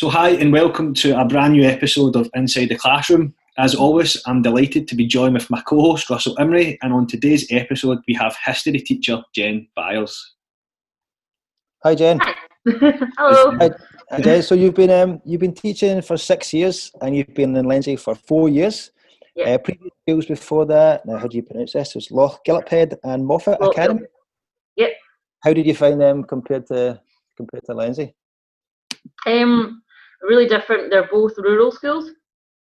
So, hi, and welcome to a brand new episode of Inside the Classroom. As always, I'm delighted to be joined with my co host Russell Imrie, and on today's episode, we have history teacher Jen Byres. Hi, Jen. Hello. Hi, hi, Jen. So you've been um, you've been teaching for six years, and you've been in Lenzie for four years. Yeah. Uh, previous schools before that. Now, how do you pronounce this? It's Lochgilphead and Moffat Well, Academy. Yep. How did you find them compared to compared to Lenzie? Um, really different. They're both rural schools.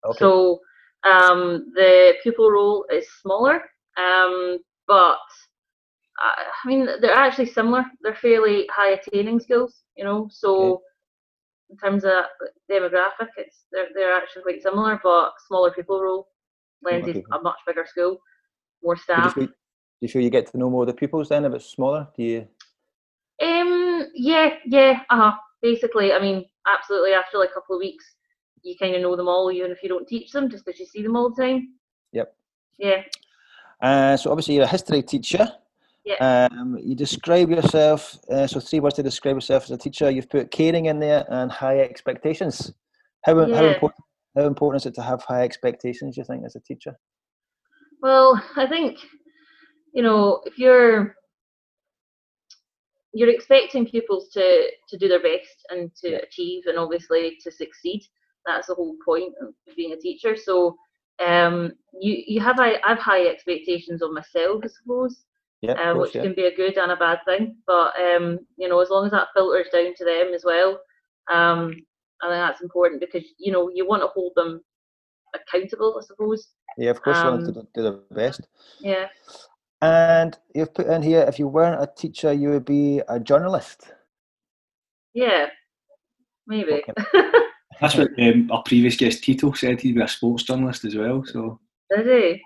Okay. So um, the pupil roll is smaller, um, but uh, I mean they're actually similar. They're fairly high attaining schools, you know. So in terms of demographic, it's they're they're actually quite similar, but smaller pupil roll. Lenzie's people. a much bigger school, more you staff. do you feel you get to know more of the pupils then if it's smaller? Do you? Um, yeah, yeah, uh huh. Basically, I mean, absolutely. After like a couple of weeks, you kind of know them all, even if you don't teach them, just because you see them all the time. Yep. Yeah. Uh, so obviously you're a history teacher. Yeah. Um, you describe yourself. Uh, so three words to describe yourself as a teacher. You've put caring in there and high expectations. How how Yeah. important how important is it to have high expectations? You think as a teacher? Well, I think you know if you're you're expecting pupils to to do their best and to Yeah. achieve and obviously to succeed. That's the whole point of being a teacher. So um, you you have I have high expectations of myself, I suppose. Yeah, uh, course, which yeah. can be a good and a bad thing. But um, you know, as long as that filters down to them as well, um, I think that's important because you know you want to hold them accountable, I suppose. yeah, of course, you want um, to do do their best. Yeah. And you've put in here, if you weren't a teacher, you would be a journalist. Yeah. Maybe. That's what um, our previous guest Tito said, he'd be a sports journalist as well. So, Did he?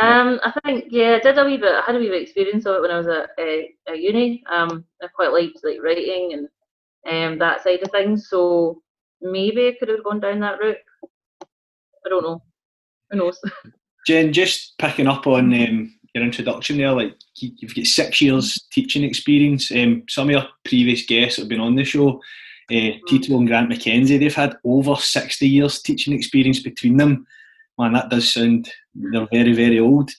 Um, I think yeah, I did a wee bit. I had a wee bit experience of it when I was at uh, at uni. Um, I quite liked like writing and um that side of things. So maybe I could have gone down that route. I don't know. Who knows? Jen, just picking up on um, your introduction there, like you- you've got six years teaching experience. Um, some of your previous guests have been on the show, uh, Tito and Grant McKenzie, they've had over 60 years teaching experience between them. Man, that does sound, they're very, very old.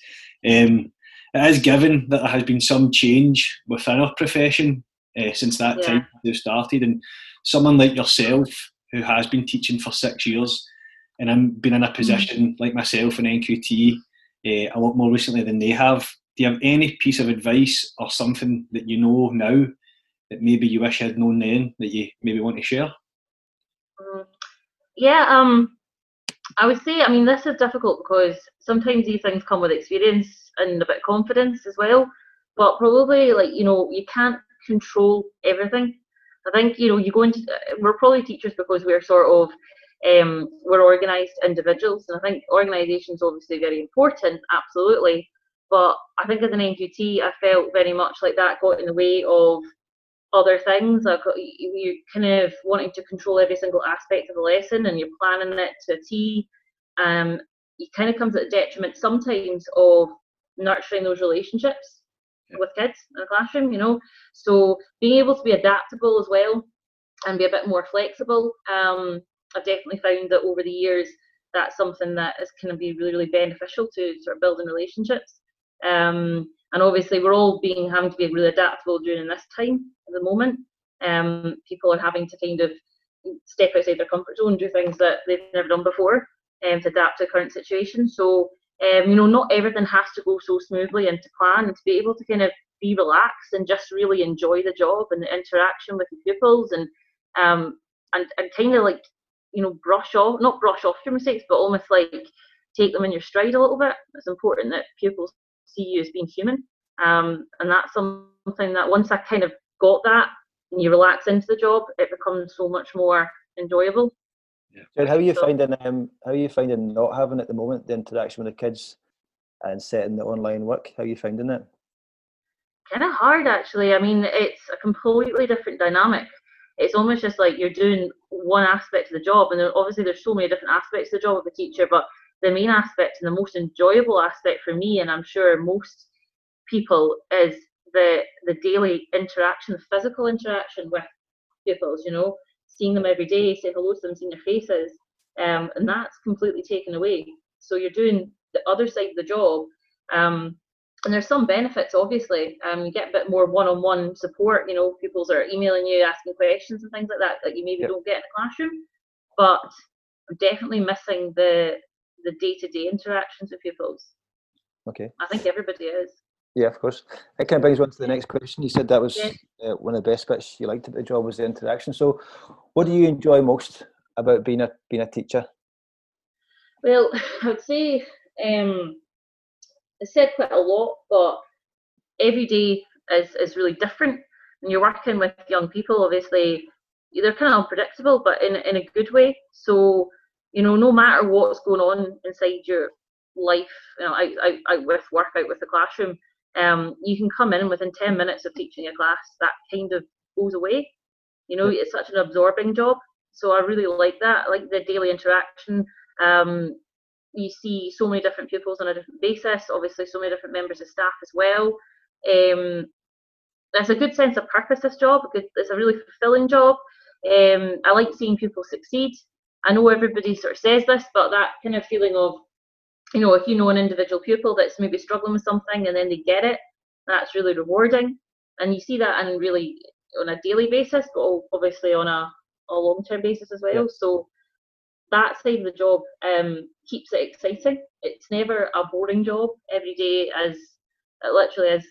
Um, it is given that there has been some change within our profession uh, since that Yeah. time they've started. And someone like yourself, who has been teaching for six years, and I'm been in a position like myself in NQT uh, a lot more recently than they have. Do you have any piece of advice or something that you know now that maybe you wish you had known then that you maybe want to share? Mm, Yeah, um, I would say, I mean, this is difficult because sometimes these things come with experience and a bit of confidence as well. But probably, like, you know, you can't control everything. I think, you know, you go into, we're probably teachers because we're sort of, um, we're organised individuals. And I think organisation is obviously very important, absolutely. But I think as an NQT, I felt very much like that got in the way of other things. I've you kind of wanting to control every single aspect of the lesson, and you're planning it to a T. Um, it kind of comes at a detriment sometimes of nurturing those relationships with kids in the classroom. You know, so being able to be adaptable as well and be a bit more flexible. Um, I've definitely found that over the years that's something that is going to be really, really beneficial to sort of building relationships. Um, and obviously, we're all being having to be really adaptable during this time at the moment. Um, people are having to kind of step outside their comfort zone, do things that they've never done before, um, to adapt to the current situation. So, um, you know, not everything has to go so smoothly and to plan, and to be able to kind of be relaxed and just really enjoy the job and the interaction with the pupils, and um, and and kind of like you know brush off, not brush off your mistakes, but almost like take them in your stride a little bit. It's important that pupils see you as being human. Um, and that's something that once I kind of got that and you relax into the job, it becomes so much more enjoyable. Yeah. So how are you So- finding um, how are you finding not having at the moment the interaction with the kids and setting the online work? How are you finding it? Kind of hard actually. I mean, it's a completely different dynamic. It's almost just like you're doing one aspect of the job, and there, obviously there's so many different aspects of the job of a teacher, but the main aspect and the most enjoyable aspect for me, and I'm sure most people, is the the daily interaction, the physical interaction with pupils. You know, seeing them every day, say hello to them, seeing their faces, um, and that's completely taken away. So you're doing the other side of the job, um, and there's some benefits. Obviously, um, you get a bit more one-on-one support. You know, pupils are emailing you, asking questions and things like that that you maybe yep. don't get in the classroom. But I'm definitely missing the the day-to-day interactions with pupils. Okay. I think everybody is. Yeah, of course. It kind of brings on to the next question. You said that was uh, one of the best bits you liked about the job was the interaction. So, what do you enjoy most about being a being a teacher? Well, I would say um, I said quite a lot, but every day is is really different. When you're working with young people, obviously they're kind of unpredictable, but in in a good way. So, you know, no matter what's going on inside your life, you know, out, out, out with work, out with the classroom, um, you can come in and within 10 minutes of teaching a class, that kind of goes away. You know, it's such an absorbing job. So I really like that. I like the daily interaction. Um, you see so many different pupils on a different basis, obviously, so many different members of staff as well. Um, there's a good sense of purpose, this job. It's a really fulfilling job. Um, I like seeing people succeed. I know everybody sort of says this, but that kind of feeling of you know, if you know an individual pupil that's maybe struggling with something and then they get it, that's really rewarding. And you see that and really on a daily basis, but obviously on a, a long term basis as well. Yeah. So that side of the job um, keeps it exciting. It's never a boring job. Every day is it literally is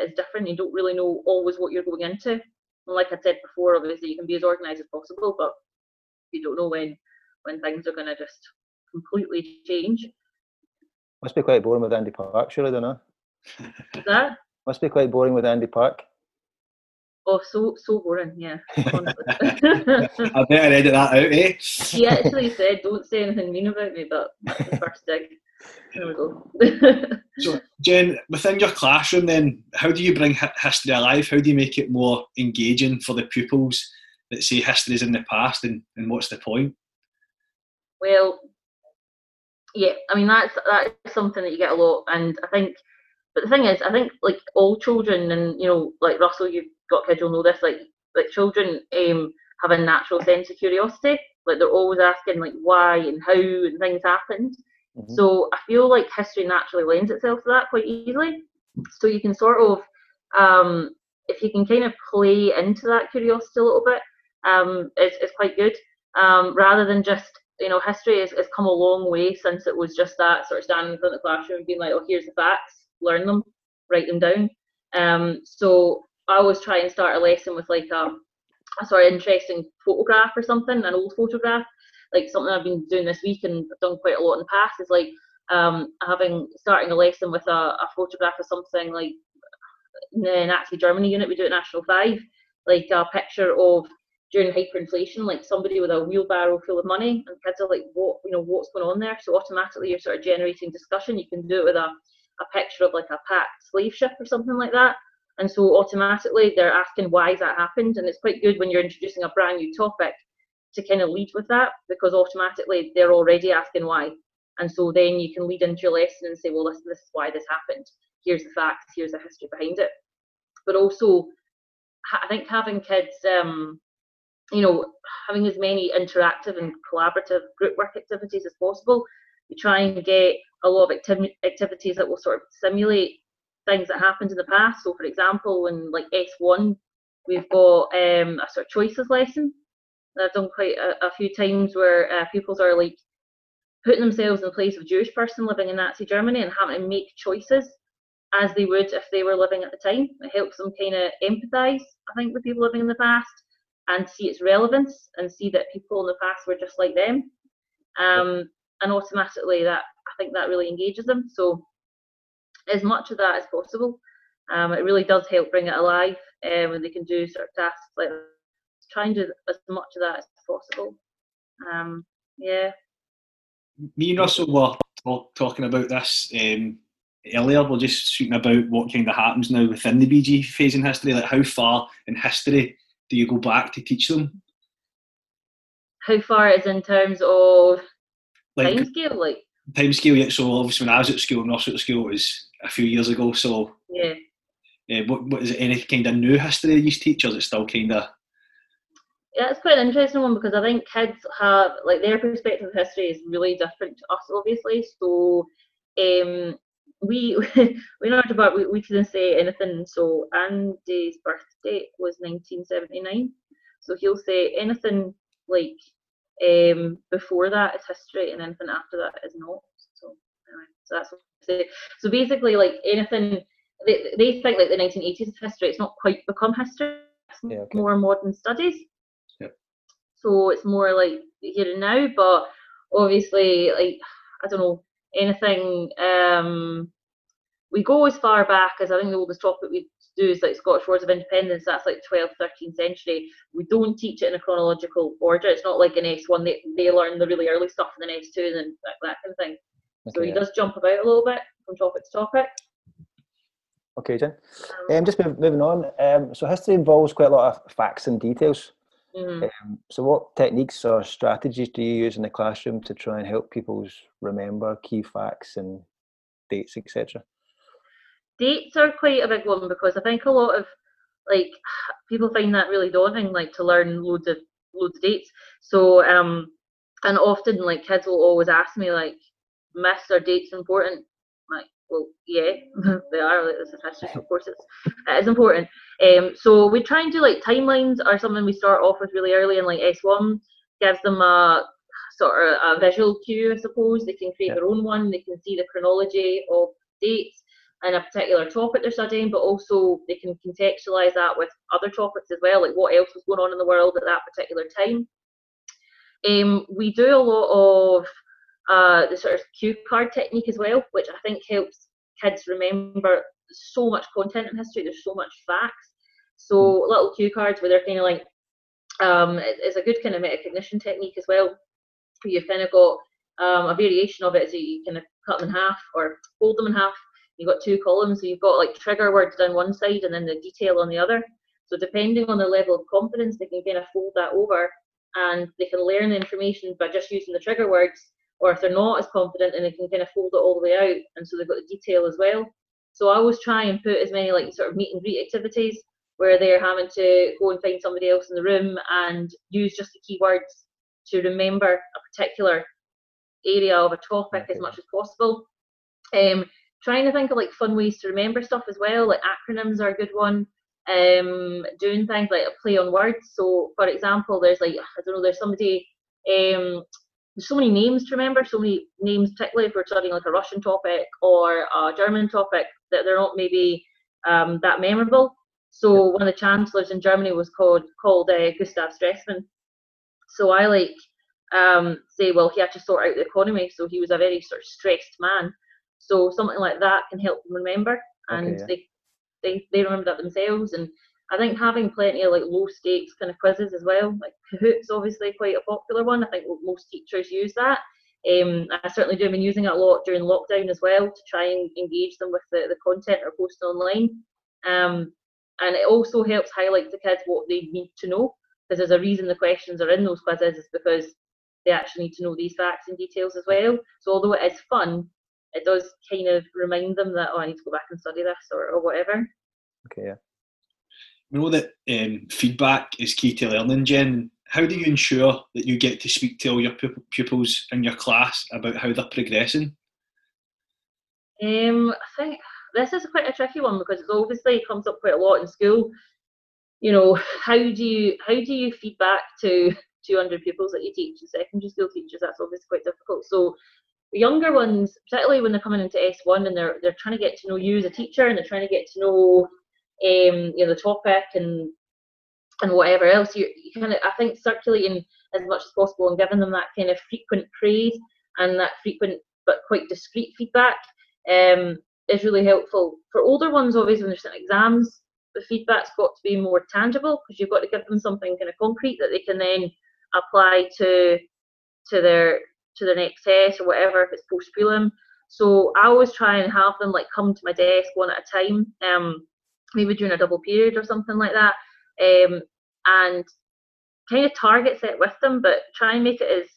is different. You don't really know always what you're going into. And like I said before, obviously you can be as organised as possible, but you don't know when when things are going to just completely change. Must be quite boring with Andy Park, surely, don't know. that? Must be quite boring with Andy Park. Oh, so so boring, yeah. I better edit that out, eh? he actually said, "Don't say anything mean about me," but that's the first dig. There we go. so, Jen, within your classroom, then, how do you bring history alive? How do you make it more engaging for the pupils that say history is in the past, and, and what's the point? Well, yeah, I mean that's that is something that you get a lot, and I think. But the thing is, I think like all children, and you know, like Russell, you've got kids, you'll know this. Like like children um, have a natural sense of curiosity. Like they're always asking like why and how and things happened. Mm-hmm. So I feel like history naturally lends itself to that quite easily. So you can sort of, um, if you can kind of play into that curiosity a little bit, um, it's, it's quite good. Um, rather than just you know, history has, has come a long way since it was just that sort of standing in front of the classroom and being like, oh, here's the facts, learn them, write them down. Um, so I always try and start a lesson with like a, a sort of interesting photograph or something, an old photograph, like something I've been doing this week and I've done quite a lot in the past is like um, having starting a lesson with a, a photograph of something like in the Nazi Germany unit we do at National Five, like a picture of during hyperinflation, like somebody with a wheelbarrow full of money, and kids are like, what, you know, what's going on there? So automatically you're sort of generating discussion. You can do it with a, a picture of like a packed slave ship or something like that. And so automatically they're asking why that happened. And it's quite good when you're introducing a brand new topic to kind of lead with that because automatically they're already asking why. And so then you can lead into your lesson and say, well, this, this is why this happened. Here's the facts, here's the history behind it. But also, I think having kids um, you know, having as many interactive and collaborative group work activities as possible. you try and get a lot of acti- activities that will sort of simulate things that happened in the past. So, for example, in like S1, we've got um, a sort of choices lesson that I've done quite a, a few times where uh, pupils are like putting themselves in the place of a Jewish person living in Nazi Germany and having to make choices as they would if they were living at the time. It helps them kind of empathise, I think, with people living in the past and see its relevance and see that people in the past were just like them. Um, and automatically that I think that really engages them. So as much of that as possible. Um, it really does help bring it alive um, when they can do sort of tasks like that. Try and do as much of that as possible. Um, yeah. Me and Russell were talk, talking about this um, earlier. We're just speaking about what kind of happens now within the BG phase in history, like how far in history do you go back to teach them? How far is in terms of like, time scale? Like time scale, yet. So obviously, when I was at school, and also at school, it was a few years ago. So yeah. Uh, what, what is it? Any kind of new history you teach, or is it still kind of? Yeah, it's quite an interesting one because I think kids have like their perspective of history is really different to us, obviously. So, um, we we not about we, we couldn't say anything. So Andy's birthday was 1979, so he'll say anything like um, before that is history, and anything after that is not. So anyway, so that's say. So basically, like anything they, they think like the 1980s is history. It's not quite become history. It's Yeah, okay. more modern studies. Yep. So it's more like here and now, but obviously, like I don't know anything. Um, we go as far back as I think the oldest topic we do is like Scottish Wars of Independence. That's like 12th, 13th century. We don't teach it in a chronological order. It's not like an S1. They they learn the really early stuff in an S2 and then that, that kind of thing. So he yeah. does jump about a little bit from topic to topic. Okay, Jen. Um, Um, just move, moving on. Um, so history involves quite a lot of facts and details. mhm. Um, so what techniques or strategies do you use in the classroom to try and help pupils remember key facts and dates, etc.? Dates are quite a big one because I think a lot of like people find that really daunting, like to learn loads of loads of dates. So um, and often like kids will always ask me like, "Miss, are dates important?" Like, well, yeah, they are. Like, this is history, of course it's it is important. Um, so we try and do like timelines are something we start off with really early and like S1 gives them a sort of a visual cue, I suppose. They can create Yeah. their own one. They can see the chronology of dates and a particular topic they're studying, but also they can contextualize that with other topics as well, like what else was going on in the world at that particular time. Um, we do a lot of uh, the sort of cue card technique as well, which I think helps kids remember so much content in history. There's so much facts. So little cue cards where they're kind of like, um, it's a good kind of metacognition technique as well. You've kind of got um, a variation of it, so you kind of cut them in half or fold them in half. You've got two columns, so you've got like trigger words down one side and then the detail on the other. So depending on the level of confidence, they can kind of fold that over and they can learn the information by just using the trigger words. Or if they're not as confident, and they can kind of fold it all the way out, and so they've got the detail as well. So I always try and put as many like sort of meet and greet activities where they're having to go and find somebody else in the room and use just the keywords to remember a particular area of a topic as much as possible. Um, trying to think of like fun ways to remember stuff as well, like acronyms are a good one. Um, doing things like a play on words. So, for example, there's like I don't know, there's somebody. Um, there's so many names to remember, so many names, particularly if we're studying like a Russian topic or a German topic, that they're not maybe um, that memorable. So one of the chancellors in Germany was called called uh, Gustav Stresemann. So I like um, say, well, he had to sort out the economy, so he was a very sort of stressed man. So something like that can help them remember, and yeah. they, they they remember that themselves. And I think having plenty of like low stakes kind of quizzes as well, like Kahoot's obviously quite a popular one. I think most teachers use that. Um, I certainly do. I've been using it a lot during lockdown as well to try and engage them with the, the content or posting online. Um, and it also helps highlight to kids what they need to know because there's a reason the questions are in those quizzes is because they actually need to know these facts and details as well. So although it is fun, it does kind of remind them that oh I need to go back and study this or, or whatever. Okay, yeah. We know that um, feedback is key to learning, Jen. How do you ensure that you get to speak to all your pup- pupils in your class about how they're progressing? Um, I think this is quite a tricky one because it obviously comes up quite a lot in school. You know, how do you how do you feedback to 200 pupils that you teach in secondary school teachers? That's obviously quite difficult. So the younger ones, particularly when they're coming into S1 and they're they're trying to get to know you as a teacher and they're trying to get to know um, you know the topic and and whatever else, you, you kind of I think circulating as much as possible and giving them that kind of frequent praise and that frequent but quite discreet feedback um, is really helpful. For older ones, obviously, when they're sitting exams, the feedback's got to be more tangible because you've got to give them something kind of concrete that they can then apply to to their to their next test or whatever if it's post prelim. So I always try and have them like come to my desk one at a time, um, maybe during a double period or something like that, um, and kind of target set with them, but try and make it as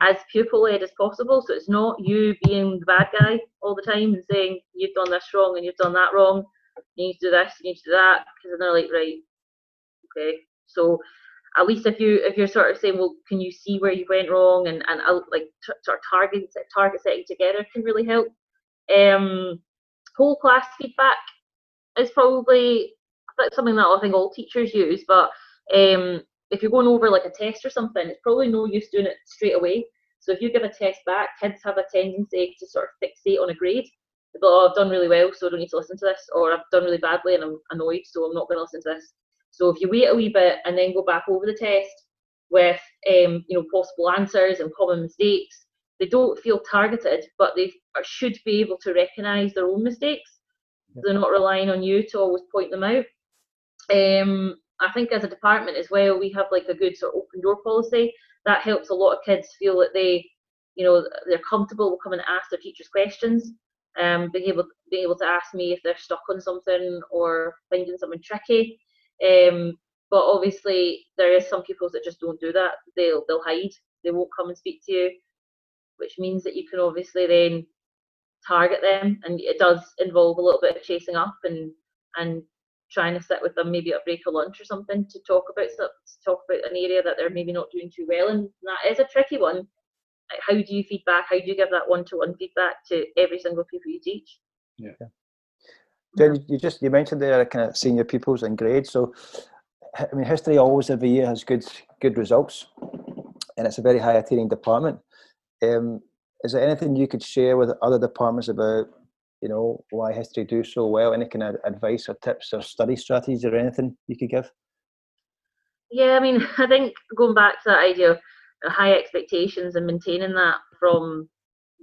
as pupil led as possible. So it's not you being the bad guy all the time and saying you've done this wrong and you've done that wrong. You need to do this, you need to do that, because then they're like, right, okay. So at least if you if you're sort of saying, well, can you see where you went wrong, and and uh, like t- sort of target target setting together can really help. Um, whole class feedback is probably that's something that I think all teachers use, but um, if you're going over like a test or something, it's probably no use doing it straight away. So if you give a test back, kids have a tendency to sort of fixate on a grade. But oh, I've done really well, so I don't need to listen to this, or I've done really badly and I'm annoyed, so I'm not going to listen to this. So if you wait a wee bit and then go back over the test with um, you know possible answers and common mistakes, they don't feel targeted, but they should be able to recognise their own mistakes. They're not relying on you to always point them out. Um, I think as a department as well, we have like a good sort of open door policy that helps a lot of kids feel that they, you know, they're comfortable with coming and ask their teachers questions. Um, being able being able to ask me if they're stuck on something or finding something tricky. Um, but obviously there is some pupils that just don't do that. They'll they'll hide. They won't come and speak to you, which means that you can obviously then target them, and it does involve a little bit of chasing up and and trying to sit with them maybe at break or lunch or something to talk about to talk about an area that they're maybe not doing too well and that is a tricky one. How do you feedback? How do you give that one-to-one feedback to every single pupil you teach? Yeah, yeah. Jen, you just you mentioned there kind of senior pupils and grades so i mean history always every year has good good results and it's a very high attaining department um, is there anything you could share with other departments about you know why history do so well any kind of advice or tips or study strategies or anything you could give yeah i mean i think going back to that idea of high expectations and maintaining that from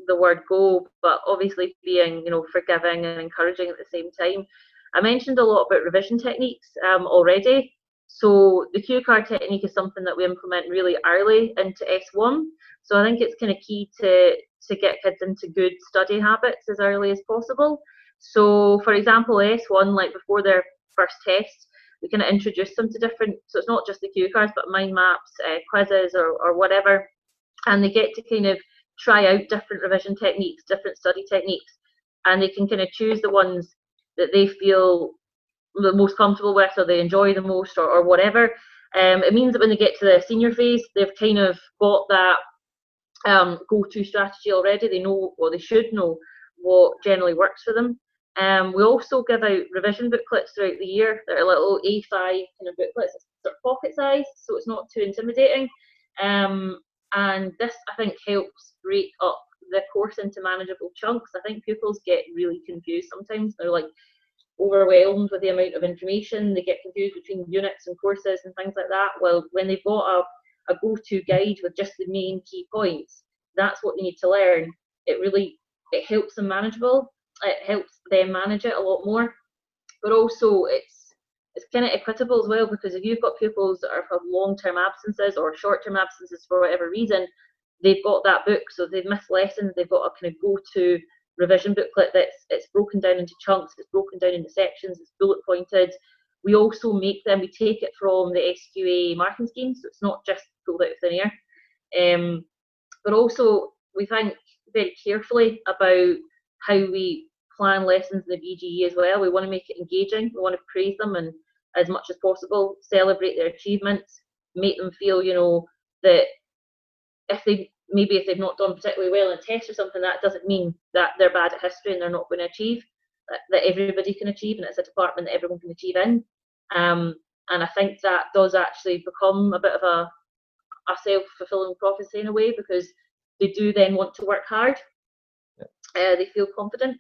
the word go but obviously being you know forgiving and encouraging at the same time i mentioned a lot about revision techniques um, already so the cue card technique is something that we implement really early into s1 so i think it's kind of key to to get kids into good study habits as early as possible. So, for example, S1, like before their first test, we kind of introduce them to different, so it's not just the cue cards, but mind maps, uh, quizzes, or, or whatever. And they get to kind of try out different revision techniques, different study techniques, and they can kind of choose the ones that they feel the most comfortable with or they enjoy the most or, or whatever. Um, it means that when they get to the senior phase, they've kind of got that um, go-to strategy already. They know, or they should know, what generally works for them. Um, we also give out revision booklets throughout the year. They're little A5 kind of booklets, sort of pocket size, so it's not too intimidating. Um, and this, I think, helps break up the course into manageable chunks. I think pupils get really confused sometimes. They're like overwhelmed with the amount of information. They get confused between units and courses and things like that. Well, when they've got a a go-to guide with just the main key points, that's what they need to learn. It really it helps them manageable. It helps them manage it a lot more. But also it's it's kind of equitable as well because if you've got pupils that are have long-term absences or short-term absences for whatever reason, they've got that book, so they've missed lessons. They've got a kind of go-to revision booklet that's it's broken down into chunks, it's broken down into sections, it's bullet pointed. We also make them, we take it from the SQA marking scheme, so it's not just pulled out of thin air. Um, but also, we think very carefully about how we plan lessons in the BGE as well. We want to make it engaging, we want to praise them and as much as possible, celebrate their achievements, make them feel, you know, that if they maybe if they've not done particularly well in tests or something, that doesn't mean that they're bad at history and they're not going to achieve. That, that everybody can achieve, and it's a department that everyone can achieve in. Um, and I think that does actually become a bit of a, a self fulfilling prophecy in a way because they do then want to work hard. Yeah. Uh, they feel confident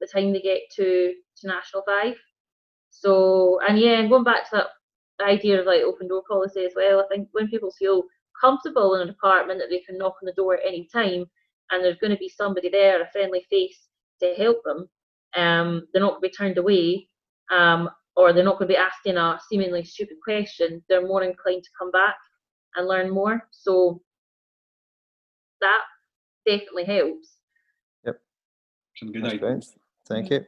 the time they get to, to National 5. So, and yeah, and going back to that idea of like open door policy as well, I think when people feel comfortable in an apartment that they can knock on the door at any time and there's going to be somebody there, a friendly face to help them, um, they're not going to be turned away. Um, or they're not going to be asking a seemingly stupid question, they're more inclined to come back and learn more. So that definitely helps. Yep. Some good ideas. Thank you.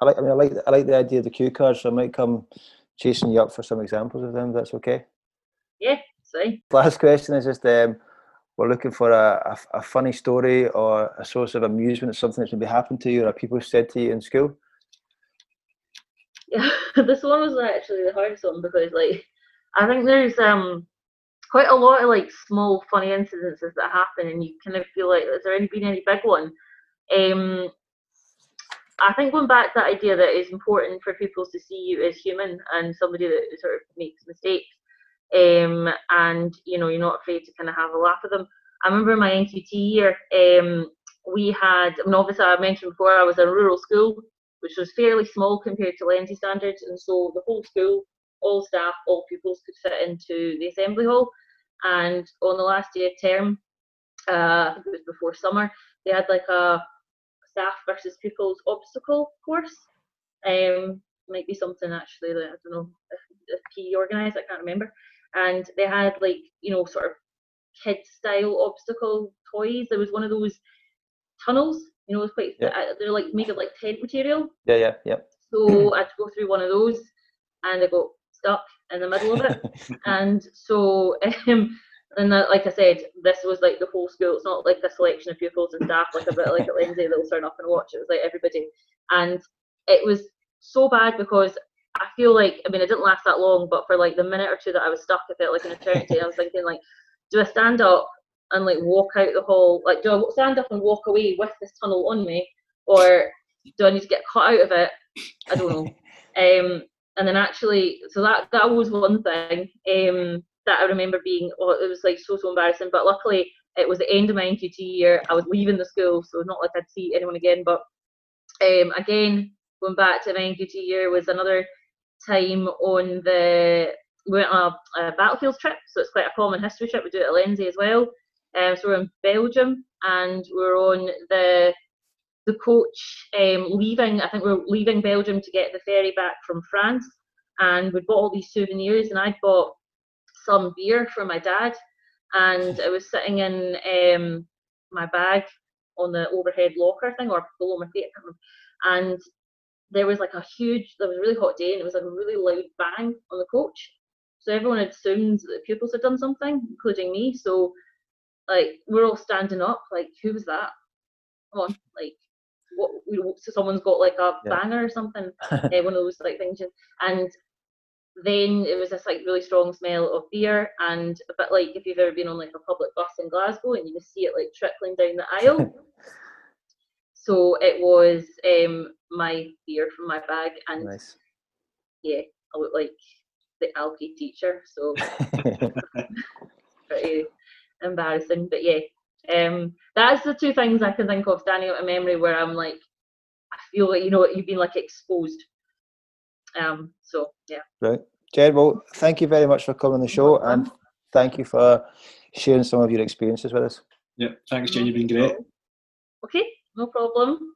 I like. I mean, I like. I like the idea of the cue cards. So I might come chasing you up for some examples of them. That's okay. Yeah. See. Last question is just um, we're looking for a, a, a funny story or a source of amusement, something that's maybe happened to you or people said to you in school. Yeah, this one was actually the hardest one because like I think there's um quite a lot of like small funny incidences that happen, and you kind of feel like, has there any been any big one? Um, I think going back to that idea that it's important for people to see you as human and somebody that sort of makes mistakes, um, and you know you're not afraid to kind of have a laugh at them. I remember my NQT year, um, we had, mean, obviously I mentioned before I was in a rural school, which was fairly small compared to Lenzie standards, and so the whole school, all staff, all pupils could fit into the assembly hall. And on the last day of term, uh, I think it was before summer, they had like a staff versus pupils obstacle course. Um, might be something actually that I don't know if, if PE organised, I can't remember. And they had like you know sort of kid style obstacle toys. There was one of those tunnels, you know, it's quite yeah. Uh, they're like made of like tent material. Yeah, yeah, yeah. So I had to go through one of those, and I got stuck in the middle of it. and so, um, and that, like I said, this was like the whole school. It's not like a selection of pupils and staff, like a bit like at Lenzie, they'll turn up and watch. It was like everybody, and it was so bad because I feel like I mean it didn't last that long, but for like the minute or two that I was stuck, I felt like an eternity. I was thinking like, do I stand up and like walk out the hall? Like, do I stand up and walk away with this tunnel on me, or do I need to get cut out of it? I don't know. um, and then actually, so that that was one thing um, that I remember being. Oh, it was like so so embarrassing. But luckily, it was the end of my NQT year. I was leaving the school, so not like I'd see anyone again. But um, again, going back to my NQT year was another time on the we went on a, a battlefield trip, so it's quite a common history trip. We do it at Lenzie as well. Um, so we're in Belgium and we're on the the coach um, leaving. I think we're leaving Belgium to get the ferry back from France, and we bought all these souvenirs. And I bought some beer for my dad, and it was sitting in um, my bag on the overhead locker thing or below my feet. And there was like a huge, there was a really hot day, and it was like a really loud bang on the coach. So everyone had assumed that the pupils had done something, including me. So like we're all standing up, like who was that? Come on, like what? So someone's got like a yeah. banger or something, uh, one of those like things, and then it was this like really strong smell of beer and a bit like if you've ever been on like a public bus in Glasgow and you just see it like trickling down the aisle. so it was um, my beer from my bag and nice. yeah, I look like the Alki teacher, so pretty embarrassing. But yeah, um, that's the two things I can think of standing out in memory where I'm like, I feel like you know you've been like exposed. Um, so yeah. Right, Jen. Well, thank you very much for coming on the show, and thank you for sharing some of your experiences with us. Yeah, thanks, Jen. You've been great. Okay, no problem.